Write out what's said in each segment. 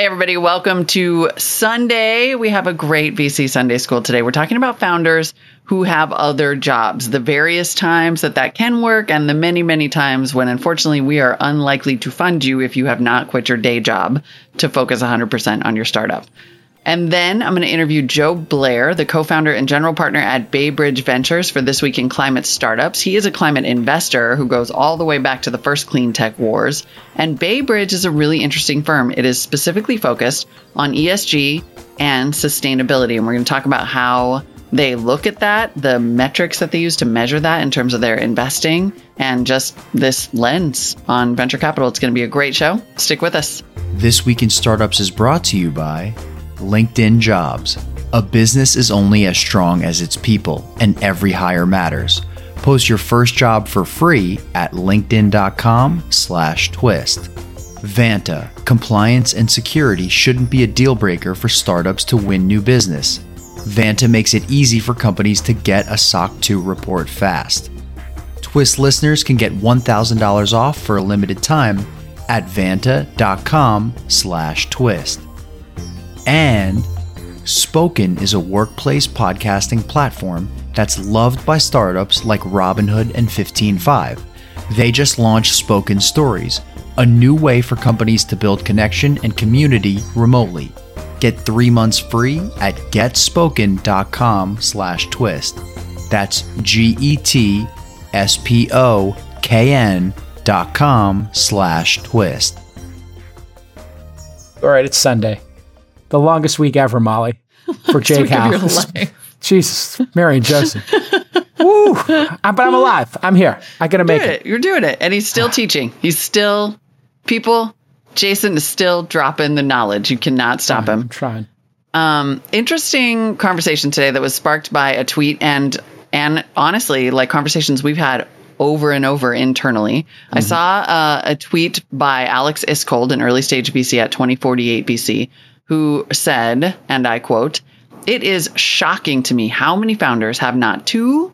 Hey, everybody, welcome to Sunday. We have a great VC Sunday school today. We're talking about founders who have other jobs, the various times that that can work, and the many, many times when unfortunately we are unlikely to fund you if you have not quit your day job to focus 100% on your startup. And then I'm going to interview Joe Blair, the co founder and general partner at Baybridge Ventures for This Week in Climate Startups. He is a climate investor who goes all the way back to the first clean tech wars. And Baybridge is a really interesting firm. It is specifically focused on ESG and sustainability. And we're going to talk about how they look at that, the metrics that they use to measure that in terms of their investing, and just this lens on venture capital. It's going to be a great show. Stick with us. This Week in Startups is brought to you by LinkedIn Jobs. A business is only as strong as its people, and every hire matters. Post your first job for free at linkedin.com/twist. Vanta, compliance and security shouldn't be a deal breaker for startups to win new business. Vanta makes it easy for companies to get a SOC 2 report fast. Twist listeners can get $1,000 off for a limited time at vanta.com/twist. And Spoken is a workplace podcasting platform that's loved by startups like Robinhood and 155. They just launched Spoken Stories, a new way for companies to build connection and community remotely. Get three months free at getspoken.com slash twist. That's G-E-T-S-P-O-K-N dot com slash twist. All right, it's Sunday. The longest week ever, Molly, for Jake week of your House. Jesus, Mary and Joseph. Woo! Uh, But I'm alive. I'm here. I gotta make it. it. You're doing it. And he's still teaching. He's still, people, Jason is still dropping the knowledge. You cannot stop I'm him. trying. Um, interesting conversation today that was sparked by a tweet and, and honestly, like conversations we've had over and over internally. I saw uh, a tweet by Alex Iskold, an early stage VC at 2048 VC, who said, and I quote, it is shocking to me how many founders have not two,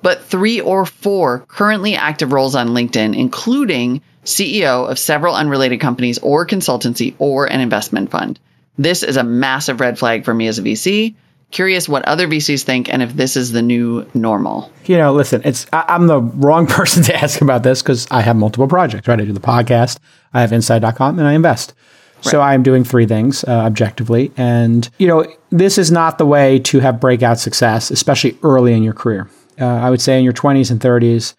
but three or four currently active roles on LinkedIn, including CEO of several unrelated companies or consultancy or an investment fund. This is a massive red flag for me as a VC. Curious what other VCs think and if this is the new normal. You know, listen, it's I, I'm the wrong person to ask about this because I have multiple projects, right? I do the podcast, I have inside.com, and I invest. So I am doing three things uh, objectively. And, you know, this is not the way to have breakout success, especially early in your career. Uh, I would say in your 20s and 30s,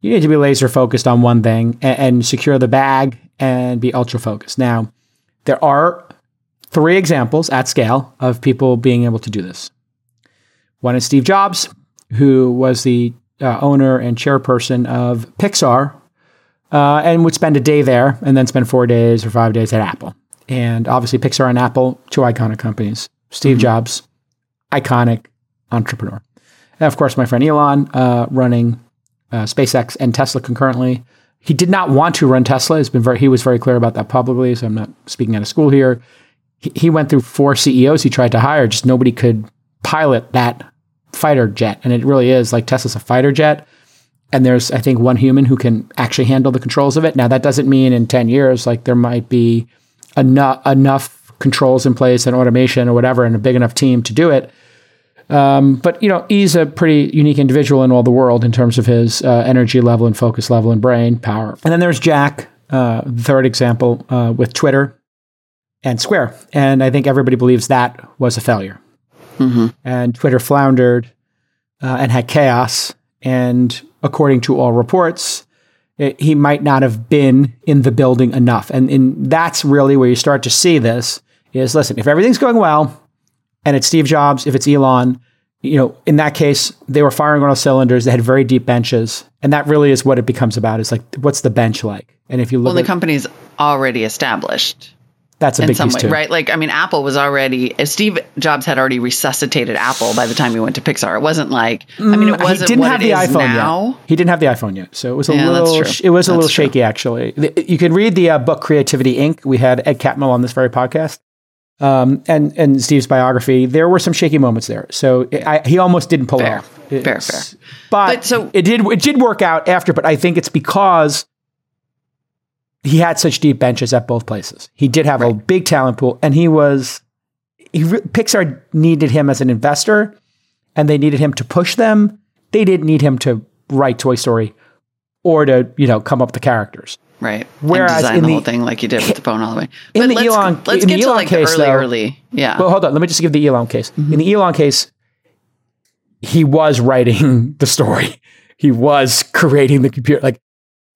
you need to be laser focused on one thing and, and secure the bag and be ultra focused. Now, there are three examples at scale of people being able to do this. One is Steve Jobs, who was the uh, owner and chairperson of Pixar uh, and would spend a day there and then spend four days or five days at Apple. And obviously, Pixar and Apple, two iconic companies. Steve Jobs, iconic entrepreneur. And of course, my friend Elon, uh, running uh, SpaceX and Tesla concurrently. He did not want to run Tesla. He's been very, he was very clear about that publicly. So I'm not speaking out of school here. He, he went through four CEOs he tried to hire. Just nobody could pilot that fighter jet. And it really is like Tesla's a fighter jet. And there's, I think, one human who can actually handle the controls of it. Now, that doesn't mean in 10 years, like there might be enough, enough controls in place and automation or whatever and a big enough team to do it. Um, but, you know, he's a pretty unique individual in all the world in terms of his uh, energy level and focus level and brain power. And then there's Jack, uh, the third example, uh, with Twitter and Square. And I think everybody believes that was a failure. And Twitter floundered uh, and had chaos. And according to all reports, it, he might not have been in the building enough. And, and that's really where you start to see this is listen, if everything's going well and it's Steve Jobs, if it's Elon, you know, in that case, they were firing on all cylinders. They had very deep benches. And that really is what it becomes about is like, what's the bench like? And if you Well, look the at company's already established that's a in big some piece way, too. right? Like, I mean, Apple was already, Steve Jobs had already resuscitated Apple by the time he went to Pixar. It wasn't like, I mean, it Mm, wasn't He didn't have the iPhone now. yet. He didn't have the iPhone yet, so it was a Yeah, that's little. It was a little That's true. shaky, actually. You can read the uh, book Creativity Inc. We had Ed Catmull on this very podcast, um, and and Steve's biography. There were some shaky moments there, so I, he almost didn't pull Fair. it off. Fair, fair. But, But so- it did. It did work out after, but I think it's because he had such deep benches at both places. He did have right. a big talent pool, and he was he, Pixar needed him as an investor, and they needed him to push them. They didn't need him to write Toy Story or to you know come up with the characters. Right. Whereas in the, the, whole thing like you did with the phone all the way. But in the let's, Elon, let's in get the Elon to like case, the early, though, early. Yeah. Well, hold on. Let me just give the Elon case. Mm-hmm. In the Elon case, he was writing the story. He was creating the computer. Like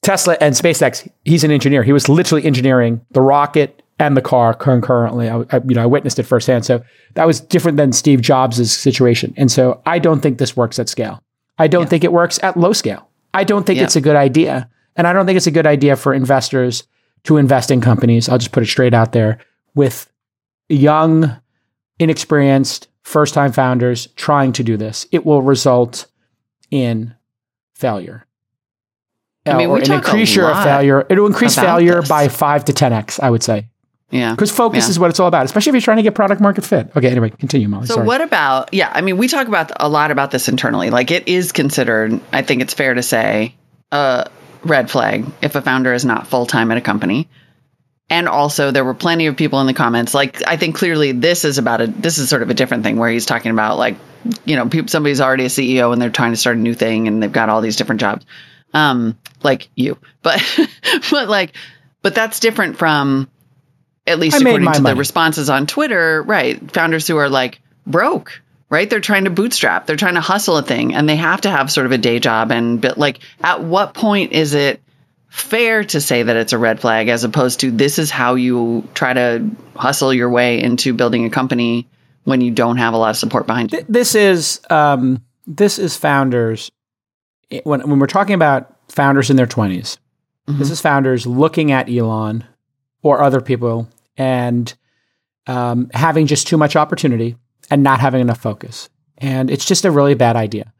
Tesla and SpaceX, he's an engineer. He was literally engineering the rocket and the car concurrently. I, I, you know, I witnessed it firsthand. So that was different than Steve Jobs' situation. And so I don't think this works at scale. I don't yeah. think it works at low scale. I don't think yeah. it's a good idea. And I don't think it's a good idea for investors to invest in companies. I'll just put it straight out there with young, inexperienced, first time founders trying to do this. It will result in failure. I mean, increase your failure. It'll increase failure this. by five to 10x, I would say. Yeah. Because focus yeah. is what it's all about, especially if you're trying to get product market fit. Okay, anyway, continue, Molly. So, Sorry. what about, yeah, I mean, we talk about a lot about this internally. Like, it is considered, I think it's fair to say, a red flag if a founder is not full time at a company. And also, there were plenty of people in the comments. Like, I think clearly this is about a, this is sort of a different thing where he's talking about, like, you know, people, somebody's already a CEO and they're trying to start a new thing and they've got all these different jobs. Um, like you, but, but like, but that's different from, at least according to money. the responses on Twitter, right? Founders who are like broke, right? They're trying to bootstrap, they're trying to hustle a thing, and they have to have sort of a day job. And but like, at what point is it fair to say that it's a red flag as opposed to this is how you try to hustle your way into building a company when you don't have a lot of support behind you? This is um, this is founders when when we're talking about founders in their 20s. Mm-hmm. This is founders looking at Elon or other people and um, having just too much opportunity and not having enough focus. And it's just a really bad idea.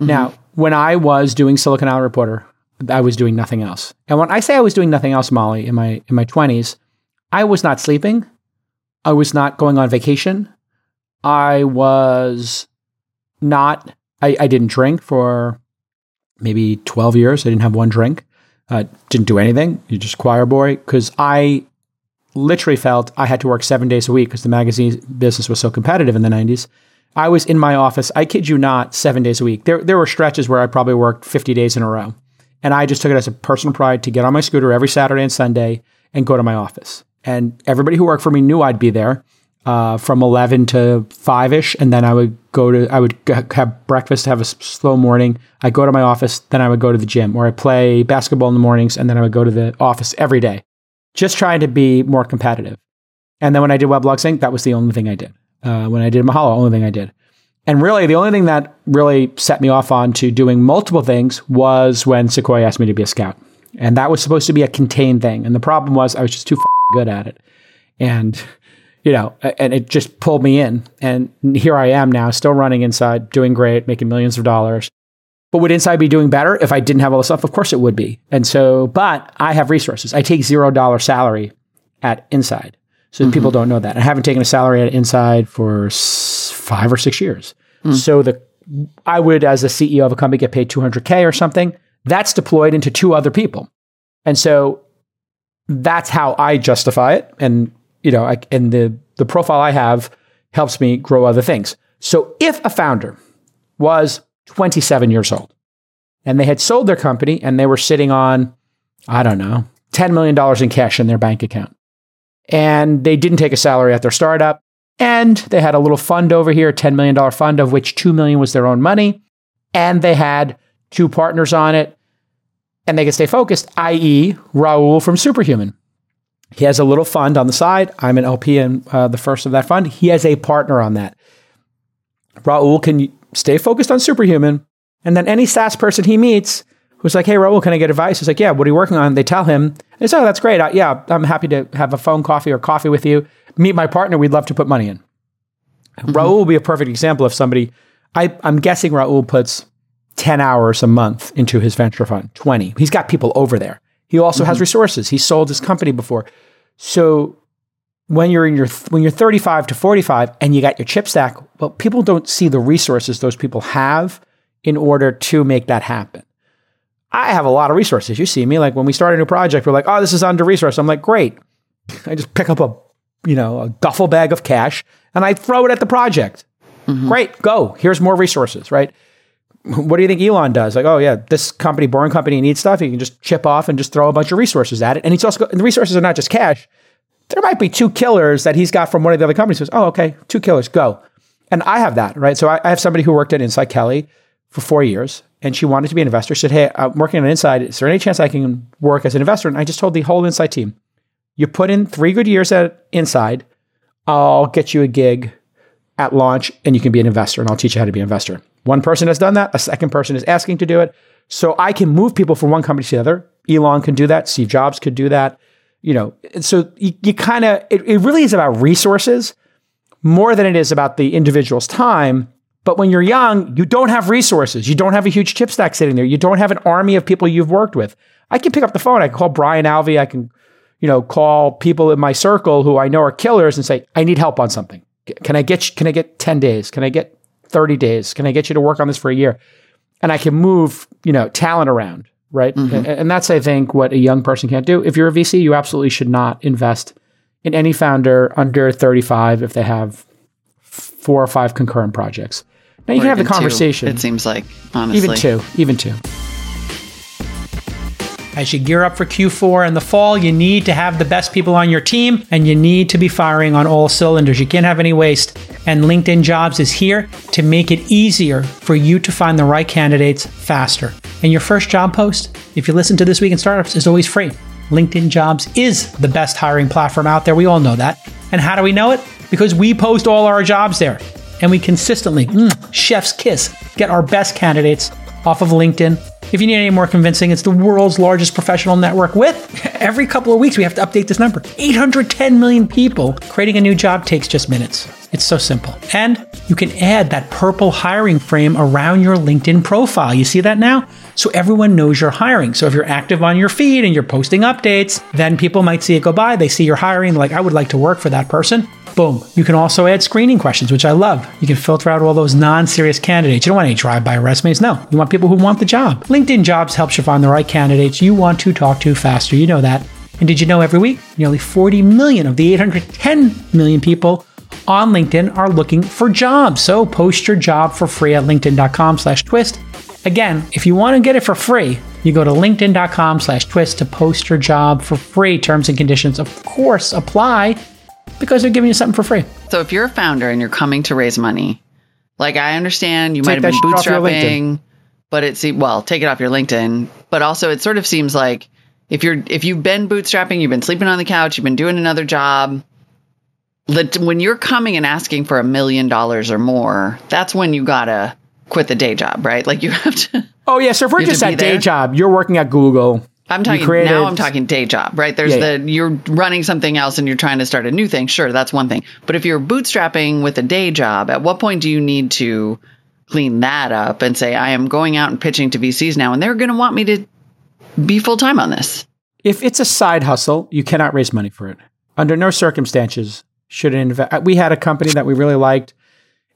Mm-hmm. Now, when I was doing Silicon Valley Reporter, I was doing nothing else. And when I say I was doing nothing else, Molly, in my in my twenties, I was not sleeping. I was not going on vacation. I was not. I, I didn't drink for maybe twelve years. I didn't have one drink. Uh, didn't do anything. You're just choir boy because I literally felt I had to work seven days a week because the magazine business was so competitive in the 90s. I was in my office, I kid you not, seven days a week. There, there were stretches where I probably worked 50 days in a row. And I just took it as a personal pride to get on my scooter every Saturday and Sunday and go to my office. And everybody who worked for me knew I'd be there uh, from 11 to 5 ish. And then I would go to, I would have breakfast, have a slow morning. I go to my office, then I would go to the gym or I play basketball in the mornings, and then I would go to the office every day just trying to be more competitive. And then when I did Weblogs Inc, that was the only thing I did. Uh, when I did Mahalo, only thing I did. And really, the only thing that really set me off on to doing multiple things was when Sequoia asked me to be a scout. And that was supposed to be a contained thing. And the problem was I was just too good at it. And, you know, and it just pulled me in. And here I am now, still running inside, doing great, making millions of dollars. But would Inside be doing better if I didn't have all this stuff? Of course it would be. And so, but I have resources. I take zero dollar salary at Inside. So mm-hmm. people don't know that. I haven't taken a salary at Inside for five or six years. Mm. So the I would, as a CEO of a company, get paid 200K or something. That's deployed into two other people. And so that's how I justify it. And, you know, I, and the, the profile I have helps me grow other things. So if a founder was 27 years old. And they had sold their company and they were sitting on, I don't know, $10 million in cash in their bank account. And they didn't take a salary at their startup. And they had a little fund over here, a $10 million fund, of which 2 million was their own money. And they had two partners on it. And they could stay focused, i.e., Rahul from Superhuman. He has a little fund on the side. I'm an LP in uh, the first of that fund. He has a partner on that. Rahul can stay focused on superhuman. And then any SaaS person he meets who's like, hey, Rahul, can I get advice? He's like, yeah, what are you working on? They tell him, and say, oh, that's great. Uh, yeah, I'm happy to have a phone coffee or coffee with you. Meet my partner. We'd love to put money in. Mm-hmm. Rahul will be a perfect example of somebody. I, I'm guessing Rahul puts 10 hours a month into his venture fund, 20. He's got people over there. He also mm-hmm. has resources. He sold his company before. So when you're in your when you're 35 to 45 and you got your chip stack, well, people don't see the resources those people have in order to make that happen. I have a lot of resources. You see me like when we start a new project, we're like, oh, this is under resource. I'm like, great. I just pick up a, you know, a duffel bag of cash and I throw it at the project. Mm-hmm. Great, go. Here's more resources, right? What do you think Elon does? Like, oh yeah, this company, boring company, needs stuff. He can just chip off and just throw a bunch of resources at it. And he's also and the resources are not just cash. There might be two killers that he's got from one of the other companies. He says, oh, okay, two killers, go. And I have that, right? So I, I have somebody who worked at Inside Kelly for four years and she wanted to be an investor. She said, Hey, I'm working on Inside. Is there any chance I can work as an investor? And I just told the whole Inside team, You put in three good years at Inside, I'll get you a gig at launch and you can be an investor and I'll teach you how to be an investor. One person has done that, a second person is asking to do it. So I can move people from one company to the other. Elon can do that, Steve Jobs could do that. You know, so you, you kind of, it, it really is about resources more than it is about the individual's time but when you're young, you don't have resources. You don't have a huge chip stack sitting there. You don't have an army of people you've worked with. I can pick up the phone. I can call Brian Alvey. I can, you know, call people in my circle who I know are killers and say, I need help on something. Can I get, can I get 10 days? Can I get 30 days? Can I get you to work on this for a year? And I can move, you know, talent around, right? Mm-hmm. And that's, I think, what a young person can't do. If you're a VC, you absolutely should not invest in any founder under 35 if they have four or five concurrent projects. Now you can have the conversation. Two, it seems like, honestly. Even two. Even two. As you gear up for Q4 in the fall, you need to have the best people on your team and you need to be firing on all cylinders. You can't have any waste. And LinkedIn Jobs is here to make it easier for you to find the right candidates faster. And your first job post, if you listen to This Week in Startups, is always free. LinkedIn Jobs is the best hiring platform out there. We all know that. And how do we know it? Because we post all our jobs there and we consistently, mm, chef's kiss, get our best candidates off of LinkedIn. If you need any more convincing, it's the world's largest professional network with every couple of weeks we have to update this number. 810 million people. Creating a new job takes just minutes. It's so simple. And you can add that purple hiring frame around your LinkedIn profile. You see that now? So everyone knows you're hiring. So if you're active on your feed and you're posting updates, then people might see it go by. They see you're hiring, like, I would like to work for that person. Boom. You can also add screening questions, which I love. You can filter out all those non serious candidates. You don't want any drive by resumes. No, you want people who want the job. LinkedIn Jobs helps you find the right candidates you want to talk to faster. You know that. And did you know every week, nearly 40 million of the 810 million people on LinkedIn are looking for jobs. So post your job for free at linkedin.com slash twist. Again, if you want to get it for free, you go to linkedin.com slash twist to post your job for free. Terms and conditions, of course, apply because they're giving you something for free. So if you're a founder and you're coming to raise money, like I understand you take might have been bootstrapping, but it's well, take it off your LinkedIn. But also it sort of seems like if you're if you've been bootstrapping, you've been sleeping on the couch, you've been doing another job, when you're coming and asking for a million dollars or more, that's when you gotta quit the day job, right? Like you have to. Oh yeah, so if we're just at day job, you're working at Google. I'm talking created, now. I'm talking day job, right? There's yeah, the yeah. you're running something else and you're trying to start a new thing. Sure, that's one thing. But if you're bootstrapping with a day job, at what point do you need to clean that up and say, I am going out and pitching to VCs now, and they're going to want me to be full time on this? If it's a side hustle, you cannot raise money for it. Under no circumstances should invest. We had a company that we really liked.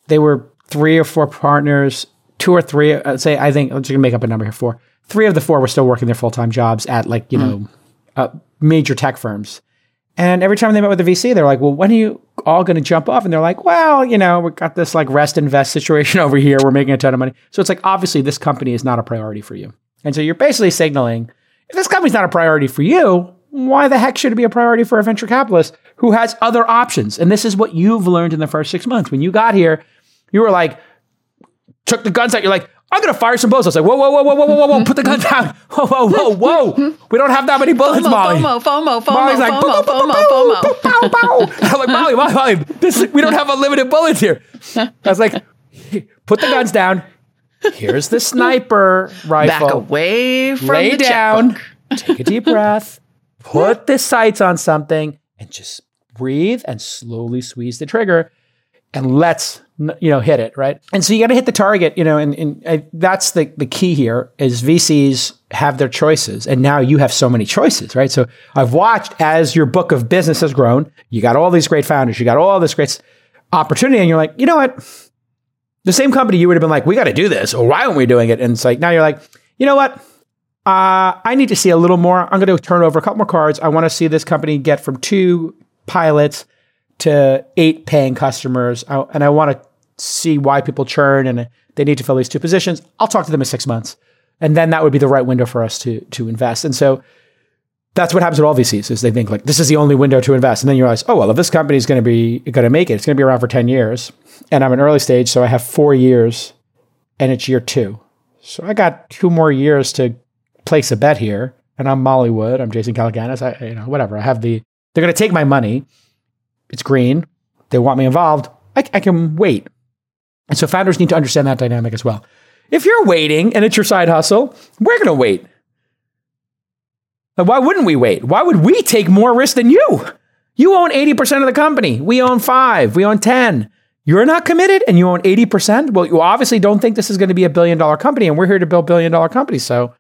They were three or four partners, two or three. Uh, say I think I'm just gonna make up a number here. Four, three of the four were still working their full time jobs at like you mm. know uh, major tech firms. And every time they met with the VC, they're like, "Well, when are you all going to jump off?" And they're like, "Well, you know, we got this like rest invest situation over here. We're making a ton of money." So it's like obviously this company is not a priority for you. And so you're basically signaling if this company's not a priority for you, why the heck should it be a priority for a venture capitalist who has other options? And this is what you've learned in the first six months. When you got here, you were like, took the guns out. You're like, I'm gonna fire some bullets. I was like, whoa, whoa, whoa, whoa, whoa, whoa, whoa, put the gun down. Whoa, whoa, whoa, whoa. We don't have that many bullets, FOMO, Molly. FOMO, FOMO, FOMO, Molly's like, FOMO, FOMO, FOMO, FOMO. I'm like, Molly, Molly, Molly, this, we don't have unlimited bullets here. I was like, put the guns down. Here's the sniper rifle. Back away from Lay the down. Checkbook. Take a deep breath put the sights on something and just breathe and slowly squeeze the trigger and let's you know hit it right? And so you got to hit the target you know and, and that's the, the key here is vcs have their choices and now you have so many choices right? So i've watched as your book of business has grown you got all these great founders you got all this great opportunity and you're like you know what? The same company you would have been like we got to do this. Or why aren't we doing it and it's like now you're like you know what uh, I need to see a little more. I'm going to turn over a couple more cards. I want to see this company get from two pilots to eight paying customers. I, and I want to see why people churn and they need to fill these two positions. I'll talk to them in six months. And then that would be the right window for us to, to invest. And so that's what happens with all VCs is they think like this is the only window to invest. And then you realize, oh, well, if this company is going to be going to make it, it's going to be around for 10 years. And I'm an early stage. So I have four years and it's year two. So I got two more years to place a bet here. And I'm Molly Wood. I'm Jason Calacanis. I, you know, whatever. I have the, they're going to take my money. It's green. They want me involved. I, I can wait. And so founders need to understand that dynamic as well. If you're waiting and it's your side hustle, we're going to wait. Why wouldn't we wait? Why would we take more risk than you? You own 80% of the company. We own five. We own 10. You're not committed and you own 80%. Well, you obviously don't think this is going to be a billion dollar company, and we're here to build billion dollar companies. So,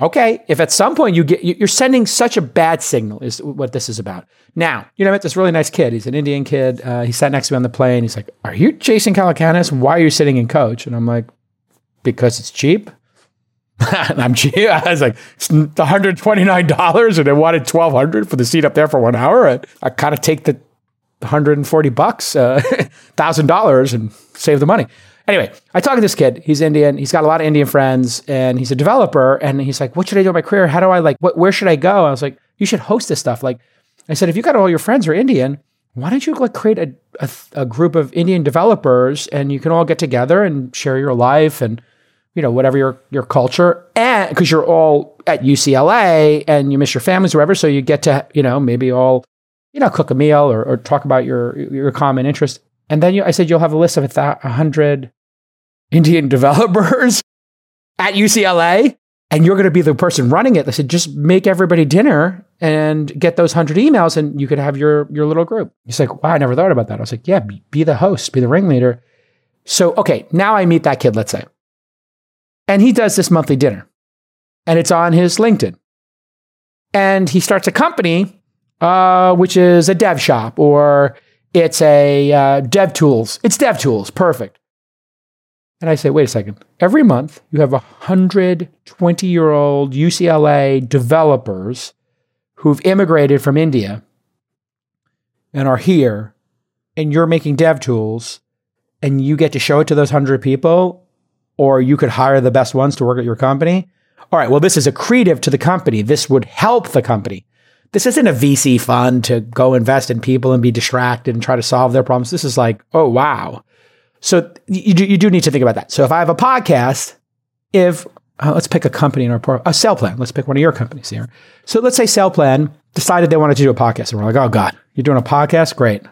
okay, if at some point you get, you're sending such a bad signal, is what this is about. Now, you know, I met this really nice kid. He's an Indian kid. Uh, he sat next to me on the plane. He's like, Are you Jason Calacanis? Why are you sitting in coach? And I'm like, Because it's cheap. and I'm cheap. I was like, it's $129 and they wanted 1200 for the seat up there for one hour. I, I kind of take the 140 bucks, uh, $1,000 and save the money. Anyway, I talk to this kid. He's Indian. He's got a lot of Indian friends and he's a developer. And he's like, what should I do in my career? How do I like, what, where should I go? I was like, you should host this stuff. Like I said, if you got all your friends are Indian, why don't you like create a, a, a group of Indian developers and you can all get together and share your life and, you know, whatever your, your culture and because you're all at UCLA and you miss your families or whatever. So you get to, you know, maybe all you know, cook a meal or, or talk about your your common interest. And then you, I said you'll have a list of a hundred Indian developers at UCLA, and you're going to be the person running it. I said just make everybody dinner and get those hundred emails, and you could have your your little group. He's like, wow, I never thought about that. I was like, yeah, be, be the host, be the ringleader. So okay, now I meet that kid. Let's say, and he does this monthly dinner, and it's on his LinkedIn, and he starts a company uh, which is a dev shop or it's a uh, dev tools. It's dev tools. Perfect. And I say, wait a second. Every month you have 120 year old UCLA developers who've immigrated from India and are here, and you're making dev tools, and you get to show it to those 100 people, or you could hire the best ones to work at your company. All right, well, this is accretive to the company. This would help the company. This isn't a VC fund to go invest in people and be distracted and try to solve their problems. This is like, oh, wow. So you do, you do need to think about that. So if I have a podcast, if uh, let's pick a company in our por- a SailPlan. Let's pick one of your companies here. So let's say SailPlan decided they wanted to do a podcast, and we're like, oh god, you're doing a podcast? Great.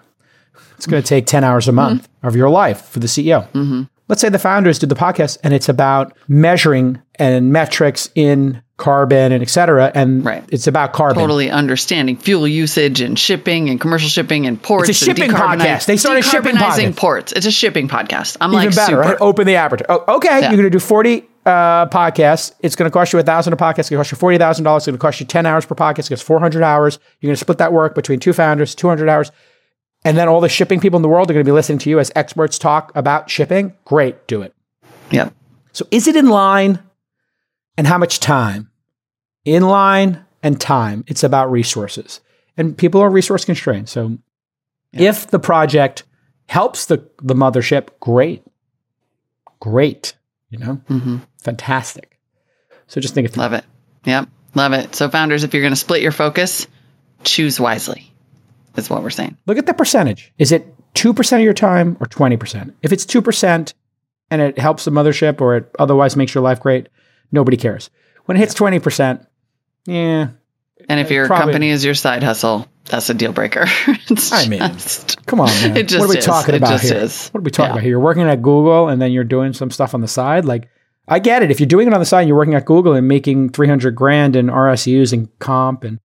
It's going to take ten hours a month mm-hmm. of your life for the CEO. Mm-hmm. Let's say the founders did the podcast, and it's about measuring and metrics in carbon and et cetera. And right. it's about carbon. Totally understanding fuel usage and shipping and commercial shipping and ports. It's a shipping podcast. They started shipping podcast. ports. It's a shipping podcast. I'm Even like better, super. right? Open the aperture. Oh, okay, yeah. you're going to do 40 uh, podcasts. It's going to cost you a thousand a podcast. It's going to cost you forty thousand dollars. It's going to cost you ten hours per podcast. It's four hundred hours. You're going to split that work between two founders, two hundred hours, and then all the shipping people in the world are going to be listening to you as experts talk about shipping. Great, do it. Yeah. So, is it in line, and how much time? In line and time. It's about resources. And people are resource constrained. So yeah. if the project helps the, the mothership, great. Great. You know, mm-hmm. fantastic. So just think of Love it. Yep. Love it. So founders, if you're going to split your focus, choose wisely. Is what we're saying. Look at the percentage. Is it 2% of your time or 20%? If it's 2% and it helps the mothership or it otherwise makes your life great, nobody cares. When it hits 20%, yeah. And if uh, your probably, company is your side hustle, that's a deal breaker. I mean, just, come on, man. It just what are we is. talking about here? Is. What are we talking yeah. about here? You're working at Google and then you're doing some stuff on the side. Like, I get it. If you're doing it on the side, and you're working at Google and making 300 grand in RSUs and comp, and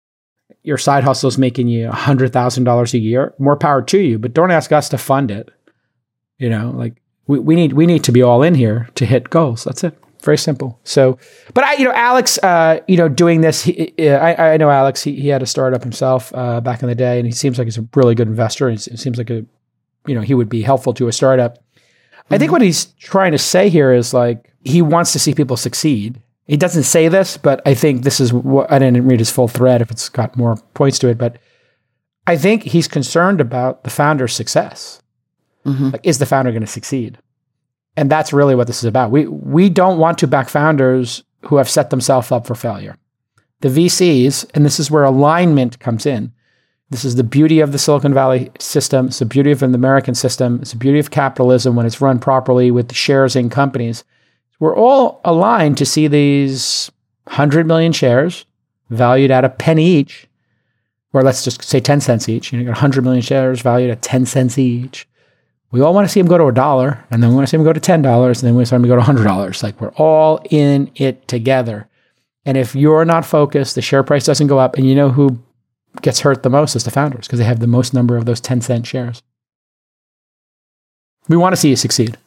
your side hustle is making you $100,000 a year, more power to you. But don't ask us to fund it. You know, like we, we need we need to be all in here to hit goals. That's it. Very simple. So, but I, you know, Alex, uh, you know, doing this, he, I, I know Alex. He, he had a startup himself uh, back in the day, and he seems like he's a really good investor. And It seems like a, you know, he would be helpful to a startup. Mm-hmm. I think mm-hmm. what he's trying to say here is like he wants to see people succeed, he doesn't say this, but I think this is what I didn't read his full thread if it's got more points to it, but I think he's concerned about the founder's success. Mm-hmm. Like, is the founder going to succeed? And that's really what this is about. We we don't want to back founders who have set themselves up for failure. The VCs, and this is where alignment comes in. This is the beauty of the Silicon Valley system. It's the beauty of the American system. It's the beauty of capitalism when it's run properly with the shares in companies. We're all aligned to see these 100 million shares valued at a penny each, or let's just say 10 cents each. You know, you got 100 million shares valued at 10 cents each. We all want to see them go to a dollar, and then we want to see them go to $10, and then we want to see them go to $100. Like we're all in it together. And if you're not focused, the share price doesn't go up, and you know who gets hurt the most is the founders because they have the most number of those 10 cent shares. We want to see you succeed.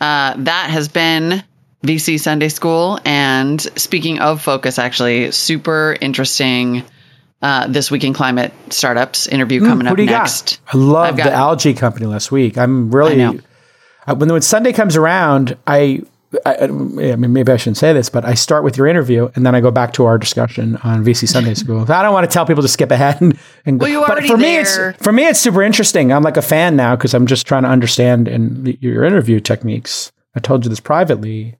Uh, that has been VC Sunday School. And speaking of focus, actually, super interesting. Uh, this week in climate startups interview coming Who up do you next. got? I love I've the algae company last week. I'm really I know. uh, when when Sunday comes around, I, I I mean maybe I shouldn't say this, but I start with your interview and then I go back to our discussion on VC Sunday School. I don't want to tell people to skip ahead and, and Well, you but for me it's for me it's super interesting. I'm like a fan now because I'm just trying to understand and your interview techniques. I told you this privately.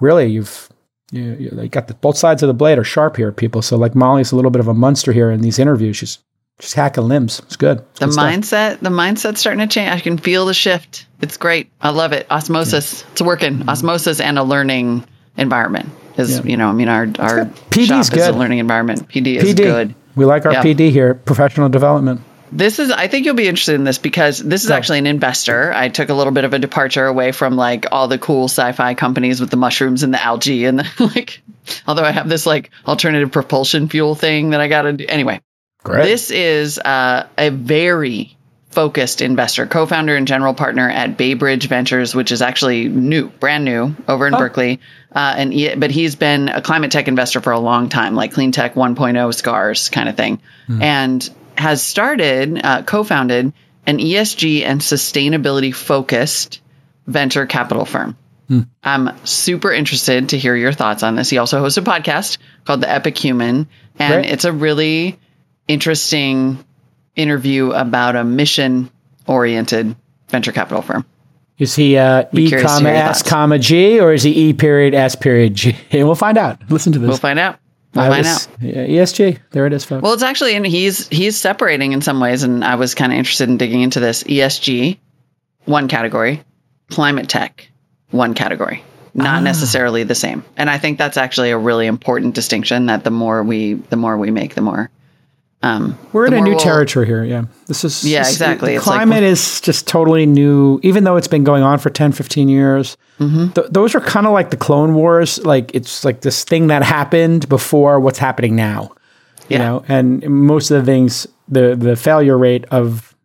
Really, you've you, you got the both sides of the blade are sharp here, people. So like Molly's a little bit of a monster here in these interviews. She's she's hacking limbs. It's good. The Good stuff. mindset, the mindset's starting to change. I can feel the shift. It's great. I love it. Osmosis. It's working. Osmosis and a learning environment is, Mm-hmm. Yeah. you know, I mean, our our shop is a learning environment. PD is PD. good. We like our Yeah. PD here, professional development. This is, I think you'll be interested in this because this is Go. actually an investor. I took a little bit of a departure away from like all the cool sci-fi companies with the mushrooms and the algae and the, like, although I have this like alternative propulsion fuel thing that I got to do. Anyway, Great. this is uh, a very focused investor, co-founder and general partner at Bay Bridge Ventures, which is actually new, brand new over in Berkeley. Uh, and he, but he's been a climate tech investor for a long time, like clean tech 1.0 scars kind of thing, and has started, uh, co-founded an ESG and sustainability focused venture capital firm. I'm super interested to hear your thoughts on this. He also hosts a podcast called The Epic Human, and Great. it's a really interesting interview about a mission oriented venture capital firm. Is he uh, E comma S comma G or is he E period S period G? And we'll find out. Listen to this. We'll find out. We'll I find was- out. yeah, ESG. There it is, folks. Well, it's actually, and he's he's separating in some ways, and I was kind of interested in digging into this. ESG, one category, climate tech, one category, Ah. not necessarily the same. And I think that's actually a really important distinction. That the more we the more we make, the more. Um, We're in a new we'll- territory here. Yeah. This is Yeah, this- exactly. It's like climate is just totally new, even though it's been going on for 10, 15 years. Th- those are kind of like the Clone Wars. Like it's like this thing that happened before what's happening now. You Yeah. know, and most of the things, the the failure rate of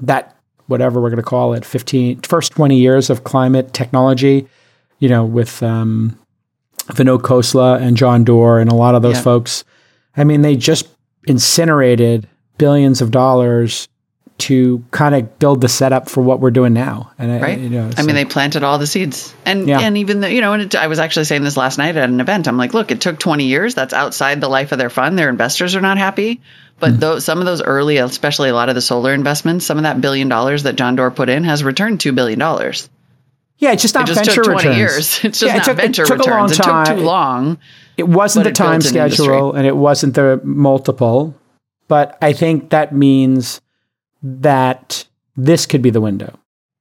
that whatever we're going to call it, 15 first 20 years of climate technology, you know, with um, Vinod Khosla and John Doerr and a lot of those Yeah. folks. I mean, they just incinerated billions of dollars to kind of build the setup for what we're doing now. And I- right? you know, I mean, they planted all the seeds, and Yeah. and even the, you know, and it, I was actually saying this last night at an event. I'm like, look, it took 20 years. That's outside the life of their fund. Their investors are not happy, but Hmm. those some of those early, especially a lot of the solar investments, some of that billion dollars that John Doerr put in has returned two billion dollars. yeah, it's just not It just venture took 20 returns. years. It's just Yeah, it not took- it venture took a long returns. It took time. too long. It wasn't but the it time schedule and it wasn't the multiple, but I think that means that this could be the window.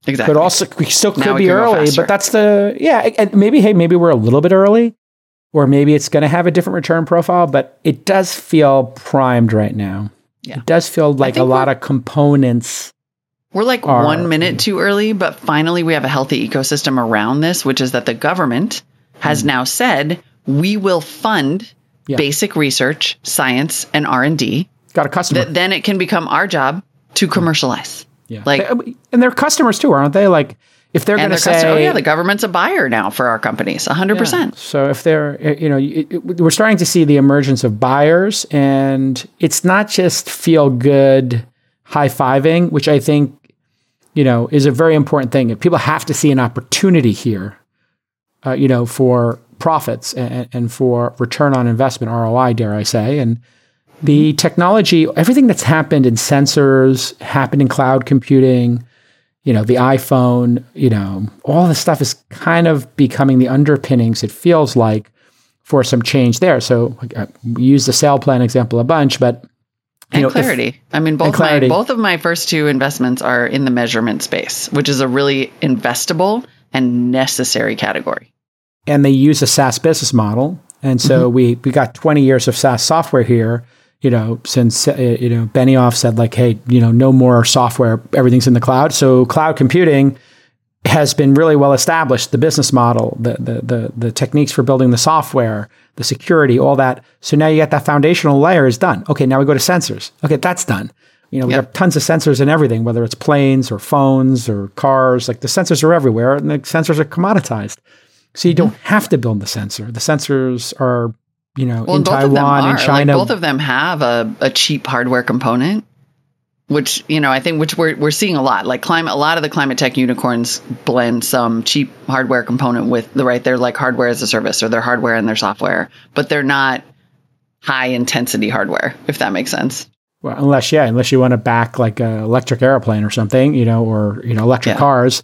Exactly. But also, we still could we be early, but that's the, yeah, and maybe, hey, maybe we're a little bit early, or maybe it's going to have a different return profile, but it does feel primed right now. Yeah. It does feel like a lot of components. We're like are- one minute too early, but finally we have a healthy ecosystem around this, which is that the government has hmm. now said we will fund. Yeah. basic research, science, and R and D. Got a customer. That then it can become our job to commercialize. yeah. like- They- and they're customers too, aren't they? Like, if they're going to say, customer, oh yeah, the government's a buyer now for our companies, hundred Yeah. percent. So if they're, uh, you know, it, it- we're starting to see the emergence of buyers, and it's not just feel good high fiving, which I think, you know, is a very important thing. People have to see an opportunity here, uh, you know, for profits and, and for return on investment, ROI, dare I say. And the technology, everything that's happened in sensors, happened in cloud computing, you know, the iPhone, you know, all this stuff is kind of becoming the underpinnings, it feels like, for some change there. So uh, we use the SailPlan example a bunch, but and know, clarity. If, I mean, both my both of my first two investments are in the measurement space, which is a really investable and necessary category. And they use a SaaS business model, and so mm-hmm. we we got 20 years of SaaS software here. You know, since uh, you know Benioff said like, hey, you know, no more software, everything's in the cloud. So cloud computing has been really well established. The business model, the, the the the techniques for building the software, the security, all that. So now you get that foundational layer is done. Okay, now we go to sensors. Okay, that's done. You know, we yep. have tons of sensors in everything, whether it's planes or phones or cars. Like the sensors are everywhere, and the sensors are commoditized. So you mm-hmm. don't have to build the sensor. The sensors are, you know, well, in Taiwan and China. Like both of them have a, a cheap hardware component which you know I think which we're we're seeing a lot. Like climate, a lot of the climate tech unicorns blend some cheap hardware component with the right. They're like hardware as a service, or they're hardware and their software, but they're not high intensity hardware. If that makes sense. Well, unless yeah, unless you want to back like an electric airplane or something, you know, or you know, electric yeah. cars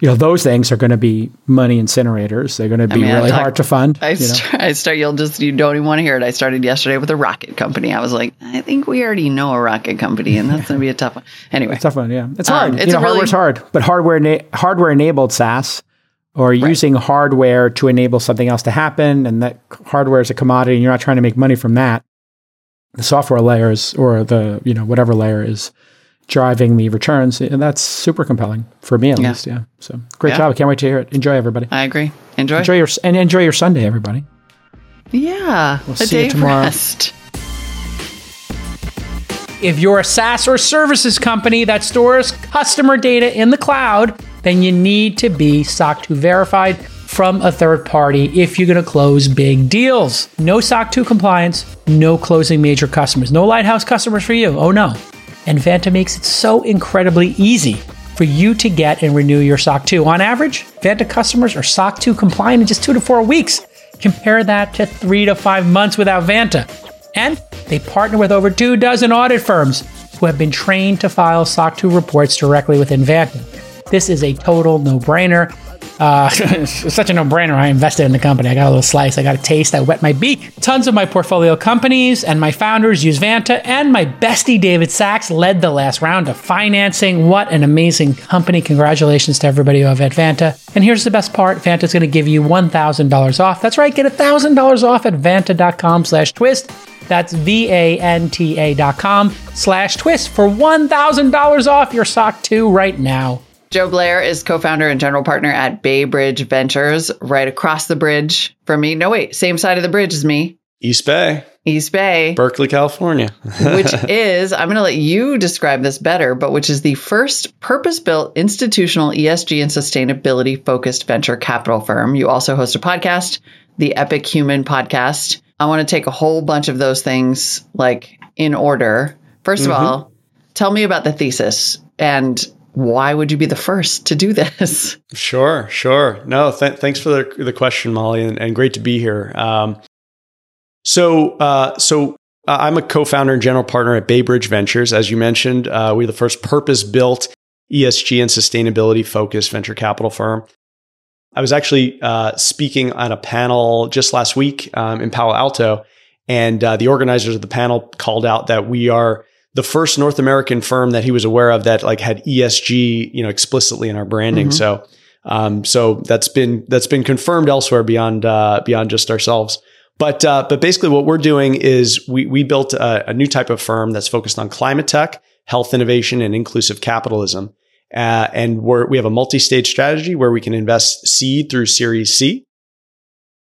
you know those things are going to be money incinerators. They're going to be I mean, really talk, hard to fund. I, st- I start. You'll just you don't even want to hear it. I started yesterday with a rocket company. I was like, I think we already know a rocket company, and that's going to be a tough one. Anyway, it's tough one. Yeah, it's hard. Um, it's you know, really, hardware's hard, but hardware na- hardware enabled SaaS or right. using hardware to enable something else to happen, and that hardware is a commodity, and you're not trying to make money from that. The software layers or the you know whatever layer is driving the returns. And that's super compelling for me at yeah. least. Yeah. So great yeah. job. I can't wait to hear it. Enjoy everybody. I agree. Enjoy. Enjoy your and enjoy your Sunday, everybody. Yeah. We'll see you tomorrow. Rest. If you're a SaaS or services company that stores customer data in the cloud, then you need to be SOC 2 verified from a third party if you're going to close big deals. No SOC 2 compliance, no closing major customers, no lighthouse customers for you. Oh no. And Vanta makes it so incredibly easy for you to get and renew your SOC 2. On average, Vanta customers are SOC 2 compliant in just two to four weeks. Compare that to three to five months without Vanta. And they partner with over two dozen audit firms who have been trained to file SOC 2 reports directly within Vanta. This is a total no brainer. Uh, such a no-brainer. I invested in the company. I got a little slice. I got a taste. I wet my beak. Tons of my portfolio companies and my founders use Vanta, and my bestie David Sachs led the last round of financing. What an amazing company! Congratulations to everybody who have at Vanta. And here's the best part: Vanta's going to give you one thousand dollars off. That's right, get thousand dollars off at vanta.com/twist. That's V-A-N-T-A dot com slash twist for $1,000 off your SOC 2 right now. Joe Blair is co founder and general partner at Bay Bridge Ventures, right across the bridge from me. No, wait, same side of the bridge as me. East Bay. East Bay. Berkeley, California. which is, I'm going to let you describe this better, but which is the first purpose built institutional ESG and sustainability focused venture capital firm. You also host a podcast, the Epic Human podcast. I want to take a whole bunch of those things like in order. 1st mm-hmm. of all, tell me about the thesis and why would you be the first to do this? Sure, sure. No, th- thanks for the, the question, Molly, and, and great to be here. Um, so, uh, so uh, I'm a co-founder and general partner at Baybridge Ventures. As you mentioned, uh, we're the first purpose-built ESG and sustainability-focused venture capital firm. I was actually uh, speaking on a panel just last week um, in Palo Alto, and uh, the organizers of the panel called out that we are the first North American firm that he was aware of that like had ESG, you know, explicitly in our branding. Mm-hmm. So, um, so that's been that's been confirmed elsewhere beyond uh, beyond just ourselves. But uh, but basically, what we're doing is we we built a, a, new type of firm that's focused on climate tech, health innovation, and inclusive capitalism. Uh, and we're, we have a multi-stage strategy where we can invest seed through Series C.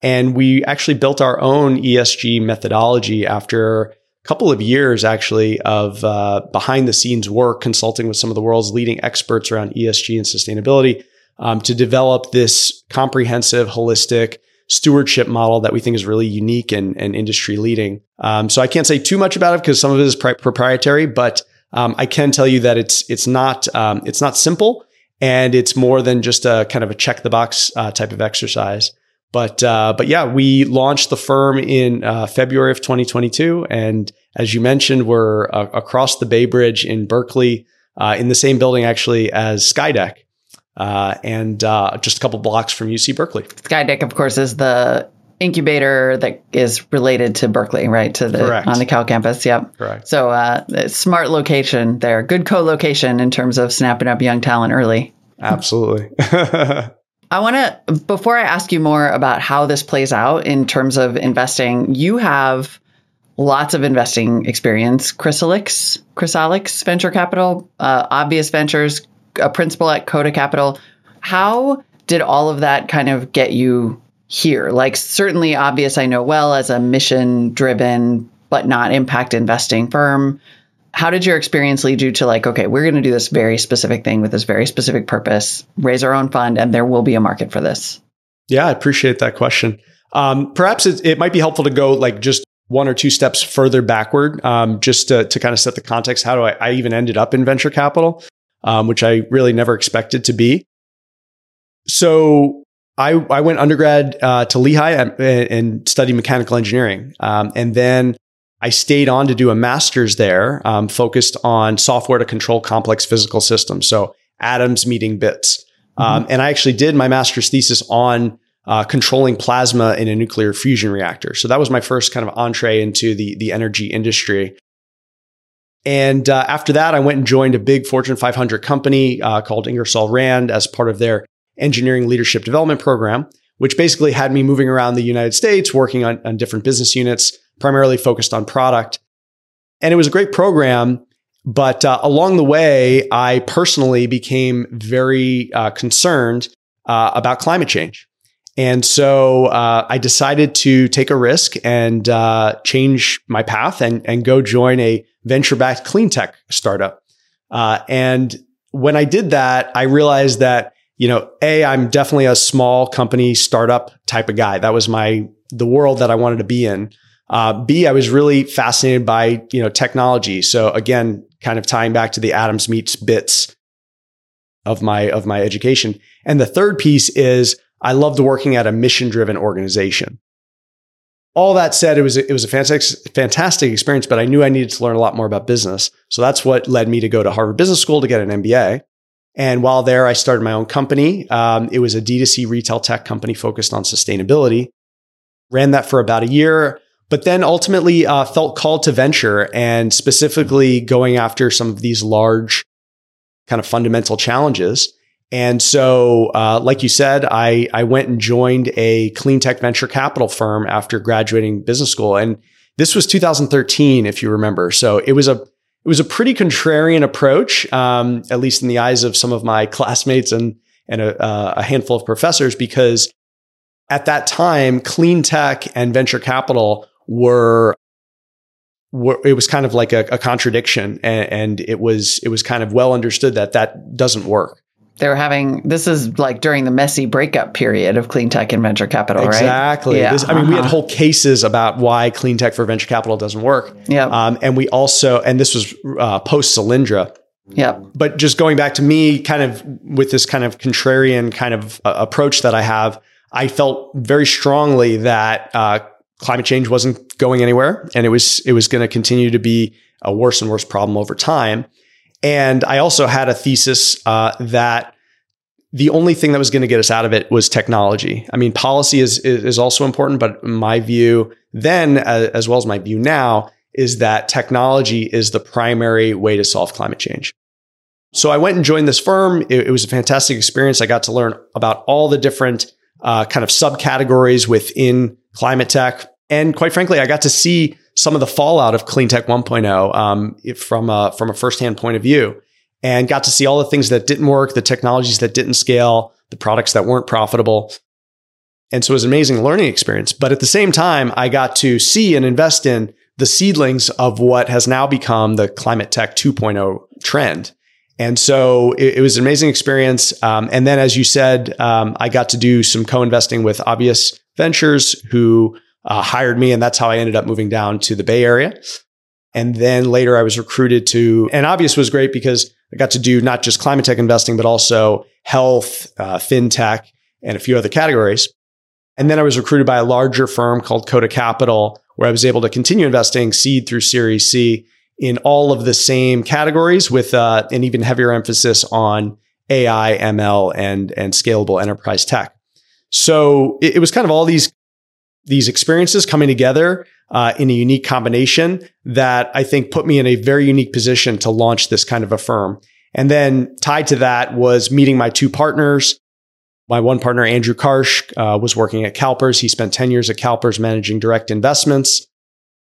And we actually built our own ESG methodology after couple of years actually of uh, behind the scenes work consulting with some of the world's leading experts around ESG and sustainability um, to develop this comprehensive, holistic stewardship model that we think is really unique and, and industry leading. Um, so I can't say too much about it because some of it is pri- proprietary, but um, I can tell you that it's it's not um, it's not simple and it's more than just a kind of a check the box uh, type of exercise. But uh, but yeah, we launched the firm in uh, February of 2022, and as you mentioned, we're uh, across the Bay Bridge in Berkeley, uh, in the same building actually as Skydeck, uh, and uh, just a couple blocks from UC Berkeley. Skydeck, of course, is the incubator that is related to Berkeley, right? To the Correct. on the Cal campus. Yep. Correct. So uh, smart location there. Good co-location in terms of snapping up young talent early. Absolutely. I want to, before I ask you more about how this plays out in terms of investing, you have lots of investing experience. Chrysalix, Chrysalix Venture Capital, uh, Obvious Ventures, a principal at Coda Capital. How did all of that kind of get you here? Like, certainly Obvious, I know well as a mission driven, but not impact investing firm how did your experience lead you to like okay we're going to do this very specific thing with this very specific purpose raise our own fund and there will be a market for this? Yeah i appreciate that question. Um, perhaps it, it, might be helpful to go like just one or two steps further backward um, just to, to, kind of set the context how do I, I even ended up in venture capital um, which i really never expected to be. So i, I went undergrad uh, to lehigh and, and, studied mechanical engineering um, and then I stayed on to do a master's there, um, focused on software to control complex physical systems. So atoms meeting bits. Mm-hmm. Um, and I actually did my master's thesis on uh, controlling plasma in a nuclear fusion reactor. So that was my first kind of entree into the, the energy industry. And uh, after that, I went and joined a big Fortune 500 company uh, called Ingersoll Rand as part of their engineering leadership development program, which basically had me moving around the United States, working on, on different business units, primarily focused on product. And it was a great program. But uh, along the way, I personally became very uh, concerned uh, about climate change. And so uh, I decided to take a risk and uh, change my path and, and go join a venture backed clean tech startup. Uh, and when I did that, I realized that, you know, A, I'm definitely a small company startup type of guy. That was my, the world that I wanted to be in. Uh, B, I was really fascinated by, you know, technology. So again, kind of tying back to the atoms meets bits of my, of my education. And the third piece is I loved working at a mission driven organization. All that said, it was, it was a fantastic, fantastic experience, but I knew I needed to learn a lot more about business. So that's what led me to go to Harvard Business School to get an MBA. And while there, I started my own company. Um, it was a D2C retail tech company focused on sustainability. Ran that for about a year but then ultimately uh, felt called to venture and specifically going after some of these large kind of fundamental challenges. And so, uh, like you said, I, I went and joined a clean tech venture capital firm after graduating business school. And this was 2013, if you remember. So it was a, it was a pretty contrarian approach, um, at least in the eyes of some of my classmates and, and a, uh, a handful of professors, because at that time, clean tech and venture capital were were, it was kind of like a, a contradiction and, and, it was it was kind of well understood that that doesn't work they were having this is like during the messy breakup period of clean tech and venture capital exactly. right exactly yeah. This, i mean uh-huh. we had uh-huh. whole cases about why clean tech for venture capital doesn't work yeah um, and we also and this was uh, post Solyndra Yep. But just going back to me, kind of with this kind of contrarian kind of uh, approach that I have, I felt very strongly that uh, climate change wasn't going anywhere and it was it was going to continue to be a worse and worse problem over time. And I also had a thesis uh, that the only thing that was going to get us out of it was technology. I mean, policy is is also important, but my view then, as well as my view now, is that technology is the primary way to solve climate change. So I went and joined this firm. It, it was a fantastic experience. I got to learn about all the different uh, kind of subcategories within climate tech. And quite frankly, I got to see some of the fallout of Clean Tech 1.0 um, from a, from a firsthand point of view, and got to see all the things that didn't work, the technologies that didn't scale, the products that weren't profitable. And so it was an amazing learning experience. But at the same time, I got to see and invest in the seedlings of what has now become the climate tech 2.0 trend. And so it, it was an amazing experience. Um, and then, as you said, um, I got to do some co-investing with Obvious Ventures, who uh, hired me. And that's how I ended up moving down to the Bay Area. And then later I was recruited to, and Obvious was great because I got to do not just climate tech investing, but also health, uh, fintech, and a few other categories. And then I was recruited by a larger firm called Coda Capital, where I was able to continue investing seed through Series C in all of the same categories with uh, an even heavier emphasis on AI, ML, and, and scalable enterprise tech. So it, it was kind of all these, these experiences coming together uh, in a unique combination that I think put me in a very unique position to launch this kind of a firm. And then tied to that was meeting my two partners. My one partner, Andrew Karsh, uh, was working at CalPERS. He spent 10 years at CalPERS managing direct investments.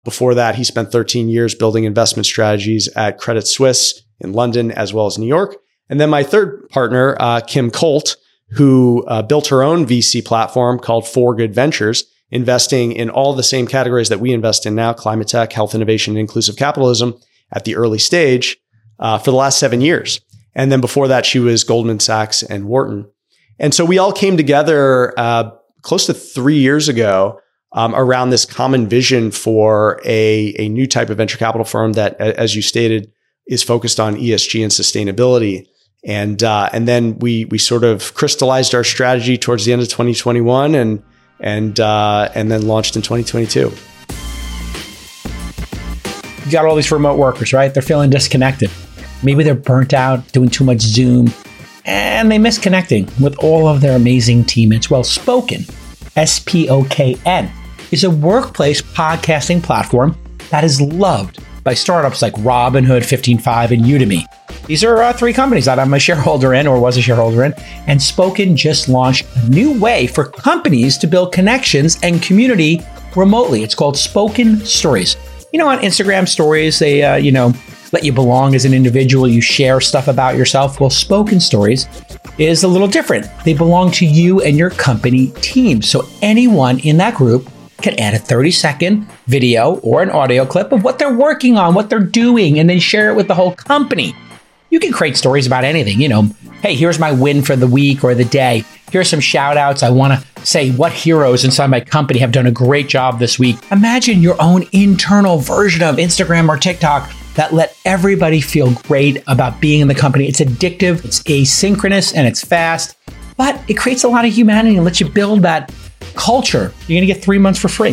Before that, he spent 13 years building investment strategies at Credit Suisse in London as well as New York. And then my third partner, uh, Kim Colt, who uh, built her own VC platform called For Good Ventures, investing in all the same categories that we invest in now climate tech, health innovation, and inclusive capitalism at the early stage uh, for the last seven years. And then before that, she was Goldman Sachs and Wharton. And so we all came together uh, close to three years ago um, around this common vision for a, a new type of venture capital firm that, as you stated, is focused on ESG and sustainability. And uh, and then we we sort of crystallized our strategy towards the end of 2021 and and uh, and then launched in 2022. You got all these remote workers, right? They're feeling disconnected. Maybe they're burnt out, doing too much Zoom, and they miss connecting with all of their amazing teammates. Well, Spokn, S P O K N, is a workplace podcasting platform that is loved by startups like Robinhood, 15Five, and Udemy. These are uh, three companies that I'm a shareholder in or was a shareholder in. And Spokn just launched a new way for companies to build connections and community remotely. It's called Spokn Stories. You know, on Instagram stories, they, uh, you know, let you belong as an individual. You share stuff about yourself. Well, Spokn Stories is a little different. They belong to you and your company team. So anyone in that group can add a 30 second video or an audio clip of what they're working on, what they're doing, and then share it with the whole company. You can create stories about anything, you know, hey, here's my win for the week or the day. Here's some shout outs. I want to say what heroes inside my company have done a great job this week. Imagine your own internal version of Instagram or TikTok that let everybody feel great about being in the company. It's addictive, it's asynchronous, and it's fast, but it creates a lot of humanity and lets you build that culture. You're going to get three months for free.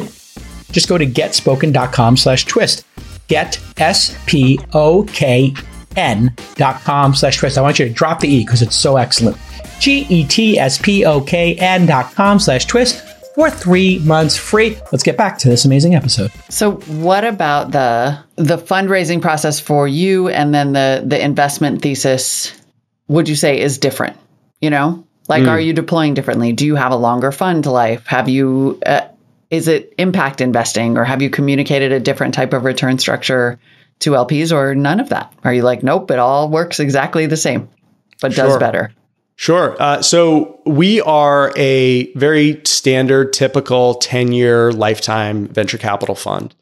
Just go to getspokn.com slash twist. Get S P O K N dot com slash twist. I want you to drop the E because it's so excellent. G E T S P O K N dot com slash twist for three months free. Let's get back to this amazing episode. So, what about the the fundraising process for you, and then the the investment thesis? Would you say is different? You know, like, mm. are you deploying differently? Do you have a longer fund life? Have you? Uh, is it impact investing, or have you communicated a different type of return structure to LPs, or none of that? Are you like, nope, it all works exactly the same, but sure. does better? Sure. Uh, so we are a very standard, typical 10 year lifetime venture capital fund.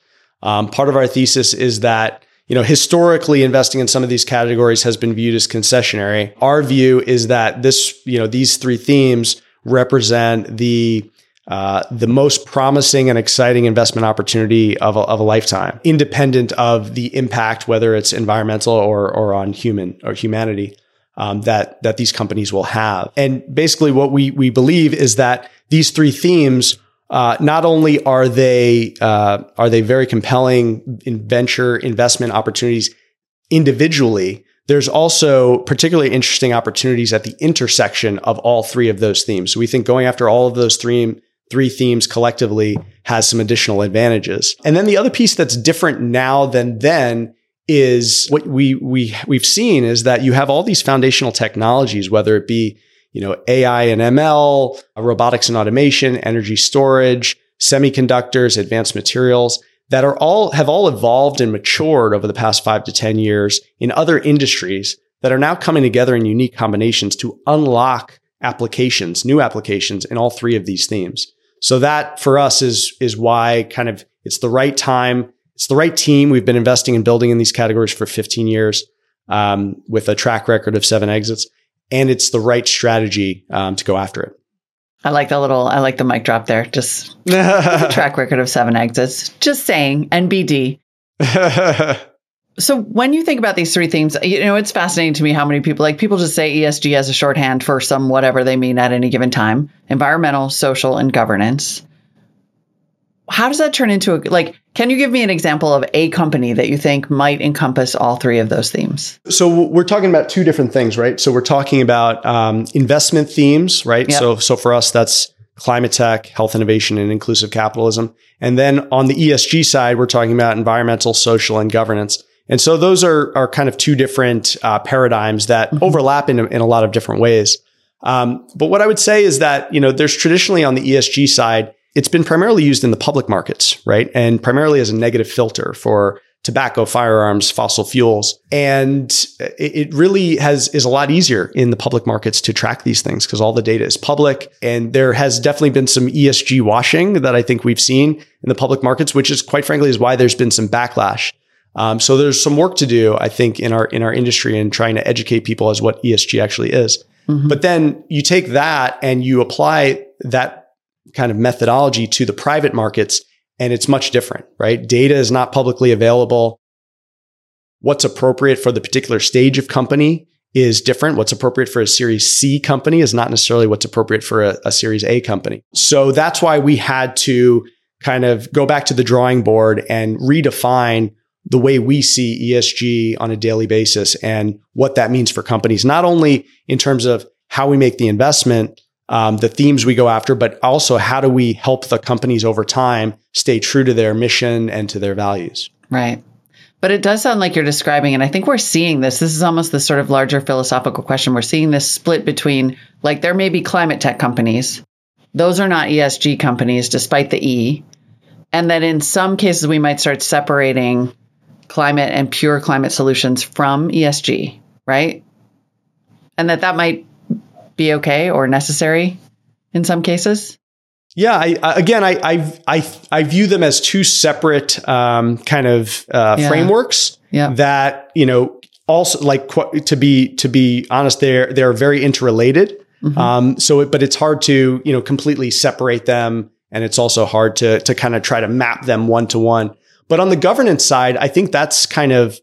Um, part of our thesis is that you know historically investing in some of these categories has been viewed as concessionary. Our view is that this you know these three themes represent the uh, the most promising and exciting investment opportunity of a, of a lifetime, independent of the impact, whether it's environmental or, or on human or humanity um, that that these companies will have. And basically, what we we believe is that these three themes. Uh, not only are they uh, are they very compelling in venture investment opportunities individually, there's also particularly interesting opportunities at the intersection of all three of those themes. So we think going after all of those three three themes collectively has some additional advantages. And then the other piece that's different now than then is what we we we've seen is that you have all these foundational technologies, whether it be you know AI and ML, robotics and automation, energy storage, semiconductors, advanced materials that are all have all evolved and matured over the past five to ten years in other industries that are now coming together in unique combinations to unlock applications, new applications in all three of these themes. So that for us is is why kind of it's the right time it's the right team. We've been investing and building in these categories for 15 years um, with a track record of seven exits, and it's the right strategy um, to go after it. I like the little, I like the mic drop there. Just track record of seven exits. Just saying, NBD. So when you think about these three themes, you know, it's fascinating to me how many people like people just say ESG as a shorthand for some whatever they mean at any given time, environmental, social, and governance. How does that turn into a like can you give me an example of a company that you think might encompass all three of those themes? So we're talking about two different things, right? So we're talking about um, investment themes, right? Yep. So so for us, that's climate tech, health innovation, and inclusive capitalism. And then on the ESG side, we're talking about environmental, social, and governance. And so those are, are kind of two different uh, paradigms that mm-hmm. overlap in, in a lot of different ways. Um, but what I would say is that, you know, there's traditionally on the ESG side, it's been primarily used in the public markets, right? And primarily as a negative filter for tobacco, firearms, fossil fuels. And it really has is a lot easier in the public markets to track these things because all the data is public. And there has definitely been some ESG washing that I think we've seen in the public markets, which is quite frankly is why there's been some backlash. Um, so there's some work to do, I think, in our in our industry and in trying to educate people as what ESG actually is. Mm-hmm. But then you take that and you apply that kind of methodology to the private markets and it's much different, right? Data is not publicly available. What's appropriate for the particular stage of company is different. What's appropriate for a series C company is not necessarily what's appropriate for a, a series A company. So that's why we had to kind of go back to the drawing board and redefine the way we see ESG on a daily basis and what that means for companies, not only in terms of how we make the investment, um, the themes we go after, but also how do we help the companies over time stay true to their mission and to their values? Right. But it does sound like you're describing, and I think we're seeing this. This is almost the sort of larger philosophical question. We're seeing this split between, like, there may be climate tech companies. Those are not ESG companies, despite the E. And that in some cases, we might start separating climate and pure climate solutions from ESG, right? And that that might be okay or necessary in some cases? Yeah, I, I, again, I, I, I I view them as two separate um, kind of uh, yeah. frameworks. Yeah. That you know also like to be to be honest, they're they're very interrelated. Mm-hmm. Um, so, it, but it's hard to you know completely separate them, and it's also hard to to kind of try to map them one to one. But on the governance side, I think that's kind of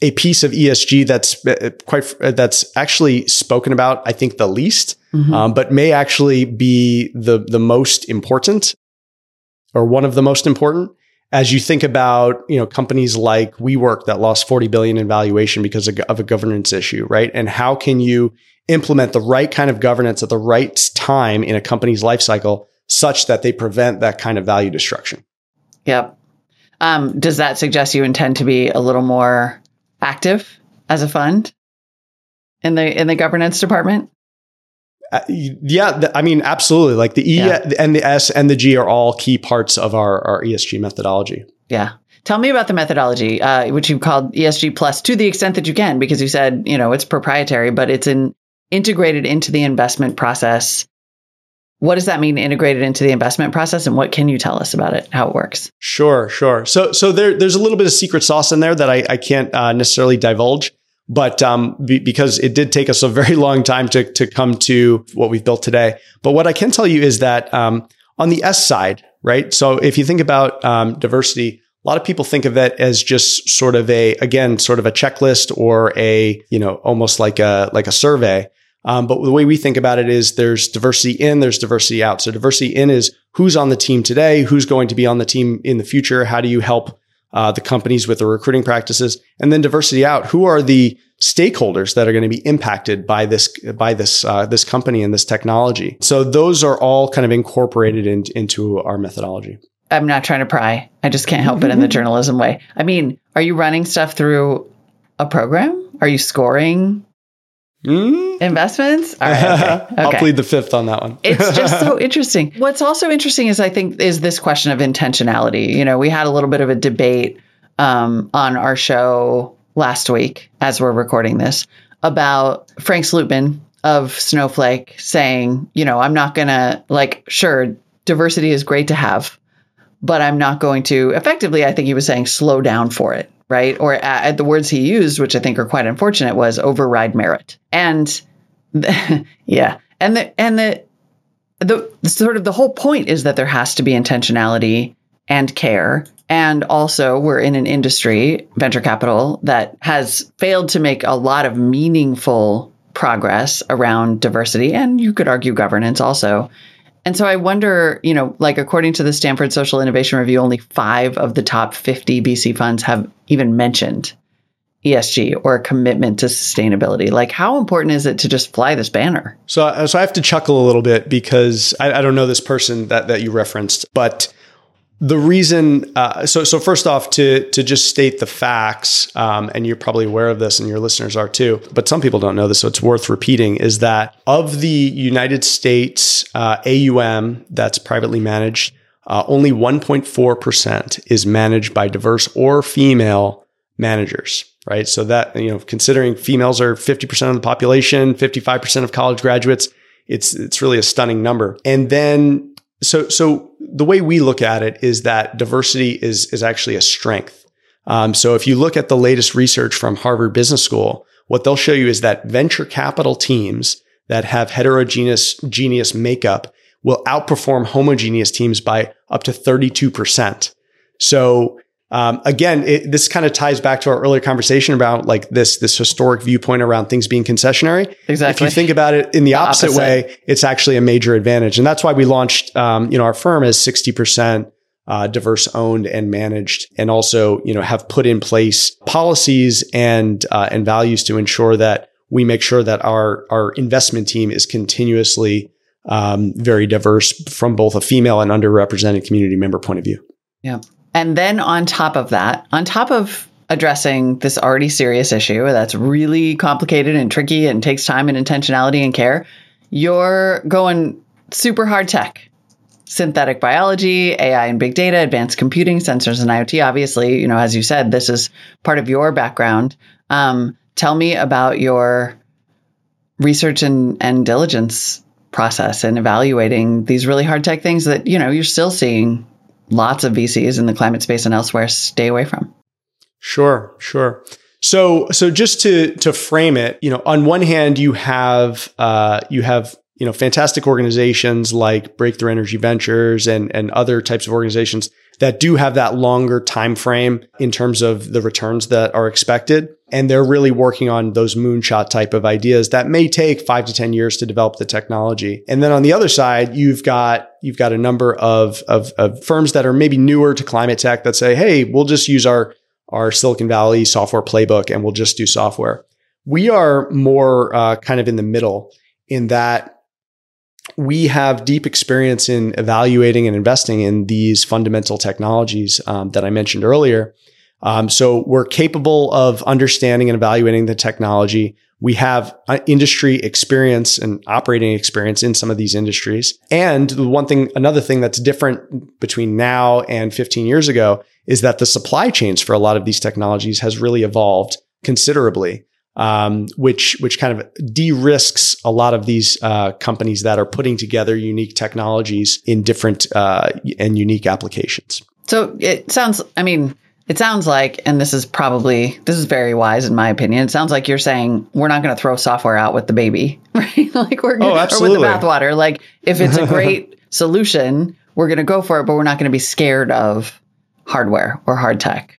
a piece of ESG that's uh, quite uh, that's actually spoken about, I think, the least, mm-hmm. um, but may actually be the the most important or one of the most important as you think about you know companies like WeWork that lost 40 billion in valuation because of, of a governance issue, right? And how can you implement the right kind of governance at the right time in a company's life cycle such that they prevent that kind of value destruction? Yep. Um, does that suggest you intend to be a little more active as a fund in the in the governance department? Uh, yeah, th- I mean, absolutely. Like the E yeah. and the S and the G are all key parts of our, our ESG methodology. Yeah. Tell me about the methodology, uh, which you called ESG plus to the extent that you can, because you said, you know, it's proprietary, but it's in, integrated into the investment process what does that mean integrated into the investment process and what can you tell us about it how it works? Sure sure. So so there, there's a little bit of secret sauce in there that i, I can't uh, necessarily divulge but um, be, because it did take us a very long time to, to come to what we've built today. But what i can tell you is that um, on the s side right? So if you think about um, diversity a lot of people think of it as just sort of a again sort of a checklist or a you know almost like a like a survey um, but the way we think about it is there's diversity in, there's diversity out. So diversity in is who's on the team today, who's going to be on the team in the future. How do you help uh, the companies with the recruiting practices? And then diversity out. Who are the stakeholders that are going to be impacted by this by this uh, this company and this technology? So those are all kind of incorporated in, into our methodology. I'm not trying to pry. I just can't help it in the journalism way. I mean, are you running stuff through a program? Are you scoring Mm? Investments? All right, okay. okay. I'll plead the fifth on that one. it's just so interesting. What's also interesting is I think is this question of intentionality. You know, we had a little bit of a debate um, on our show last week as we're recording this about Frank Slootman of Snowflake saying, you know, I'm not going to like, sure, diversity is great to have, but I'm not going to effectively, I think he was saying slow down for it right? Or uh, the words he used, which I think are quite unfortunate, was override merit. And the, yeah, and the and the the sort of the whole point is that there has to be intentionality and care And also, we're in an industry, venture capital, that has failed to make a lot of meaningful progress around diversity and you could argue governance also. And so I wonder, you know, like according to the Stanford Social Innovation Review, only five of the top 50 VC funds have even mentioned ESG or a commitment to sustainability. Like, how important is it to just fly this banner? So, so I have to chuckle a little bit because I, I don't know this person that that you referenced, but the reason uh, so so first off to to just state the facts um, and you're probably aware of this and your listeners are too but some people don't know this so it's worth repeating is that of the united states uh, aum that's privately managed uh, only 1.4% is managed by diverse or female managers right? So that you know considering females are 50% of the population 55% of college graduates it's it's really a stunning number. And then so, so the way we look at it is that diversity is, is actually a strength. Um, so if you look at the latest research from Harvard Business School, what they'll show you is that venture capital teams that have heterogeneous genius makeup will outperform homogeneous teams by up to 32%. So um, again, it, this kind of ties back to our earlier conversation about like this this historic viewpoint around things being concessionary. Exactly. If you think about it in the, the opposite, opposite, way, it's actually a major advantage, and that's why we launched. Um, you know, our firm is sixty percent uh, diverse owned and managed, and also you know have put in place policies and uh, and values to ensure that we make sure that our our investment team is continuously um, very diverse from both a female and underrepresented community member point of view. Yeah. And then on top of that, on top of addressing this already serious issue that's really complicated and tricky and takes time and intentionality and care, you're going super hard tech. Synthetic biology, AI and big data, advanced computing, sensors and IoT. Obviously, you know, as you said, this is part of your background. Um, tell me about your research and, and diligence process and evaluating these really hard tech things that, you know, you're still seeing lots of VCs in the climate space and elsewhere stay away from. Sure, sure. So, so just to to frame it, you know, on one hand, you have uh, you have you know fantastic organizations like Breakthrough Energy Ventures and and other types of organizations that do have that longer time frame in terms of the returns that are expected. And they're really working on those moonshot type of ideas that may take 5 to 10 years to develop the technology. And then on the other side you've got you've got a number of of, of firms that are maybe newer to climate tech that say hey we'll just use our our silicon valley software playbook and we'll just do software. We are more uh, kind of in the middle in that we have deep experience in evaluating and investing in these fundamental technologies um, that I mentioned earlier. Um, so we're capable of understanding and evaluating the technology. We have uh, industry experience and operating experience in some of these industries. And one thing, another thing that's different between now and 15 years ago is that the supply chains for a lot of these technologies has really evolved considerably um, which which kind of de-risks a lot of these uh, companies that are putting together unique technologies in different uh, and unique applications. So it sounds, I mean, it sounds like, and this is probably this is very wise in my opinion. It sounds like you're saying we're not going to throw software out with the baby, right? like we're going oh, absolutely. or with the bathwater. Like if it's a great solution, we're going to go for it, but we're not going to be scared of hardware or hard tech.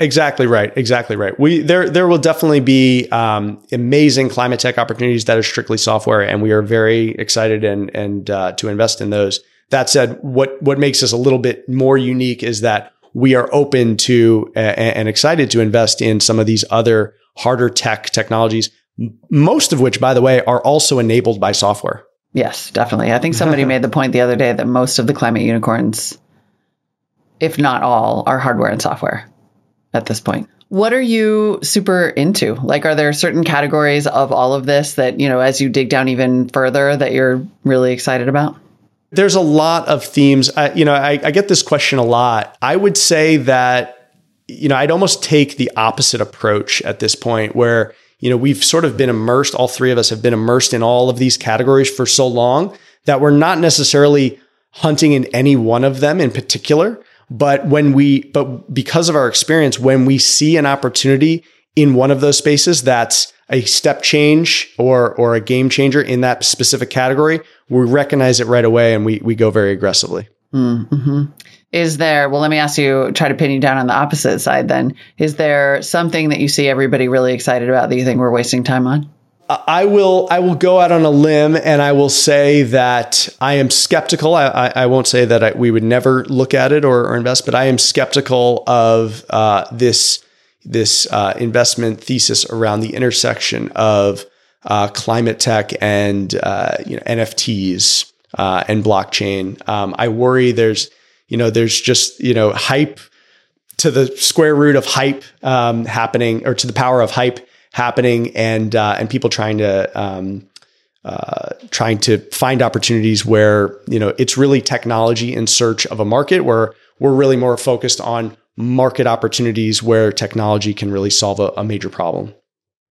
Exactly right. Exactly right. We there there will definitely be um, amazing climate tech opportunities that are strictly software, and we are very excited and and uh, to invest in those. That said, what what makes us a little bit more unique is that we are open to uh, and excited to invest in some of these other harder tech technologies, most of which, by the way, are also enabled by software. Yes, definitely. I think somebody made the point the other day that most of the climate unicorns, if not all, are hardware and software at this point. What are you super into? Like, are there certain categories of all of this that, you know, as you dig down even further, that you're really excited about? There's a lot of themes. I, you know, I, I get this question a lot. I would say that, you know, I'd almost take the opposite approach at this point where, you know, we've sort of been immersed, all three of us have been immersed in all of these categories for so long that we're not necessarily hunting in any one of them in particular. But when we, but because of our experience, when we see an opportunity in one of those spaces that's a step change or or a game changer in that specific category, we recognize it right away and we we go very aggressively. Mm-hmm. Is there, well, let me ask you, try to pin you down on the opposite side then. Is there something that you see everybody really excited about that you think we're wasting time on? I will I will go out on a limb and I will say that I am skeptical. I, I, I won't say that I, we would never look at it or, or invest, but I am skeptical of uh, this this uh, investment thesis around the intersection of uh, climate tech and uh, you know NFTs uh, and blockchain. Um, I worry there's you know there's just you know hype to the square root of hype um, happening or to the power of hype happening and uh, and people trying to um, uh, trying to find opportunities where you know it's really technology in search of a market where we're really more focused on market opportunities where technology can really solve a, a major problem.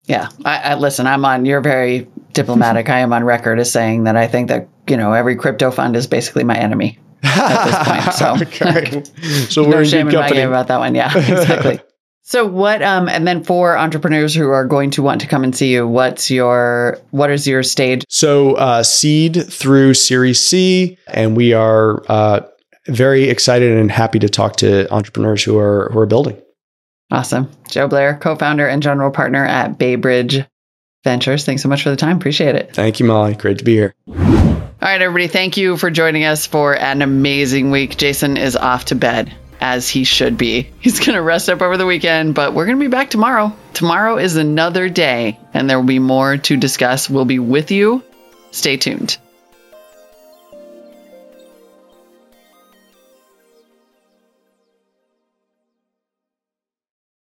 Yeah, I, I, listen. I'm on. You're very diplomatic. I am on record as saying that I think that you know every crypto fund is basically my enemy at this point. So, okay. so we're no in shame good in my game about that one. Yeah, exactly. So what um and then for entrepreneurs who are going to want to come and see you, what's your what is your stage? So uh, seed through Series C, and we are uh, very excited and happy to talk to entrepreneurs who are who are building. Awesome. Joe Blair, co-founder and general partner at Baybridge Ventures. Thanks so much for the time. Appreciate it. Thank you, Molly. Great to be here. All right, everybody. Thank you for joining us for an amazing week. Jason is off to bed as he should be. He's going to rest up over the weekend, but we're going to be back tomorrow. Tomorrow is another day, and there will be more to discuss. We'll be with you. Stay tuned.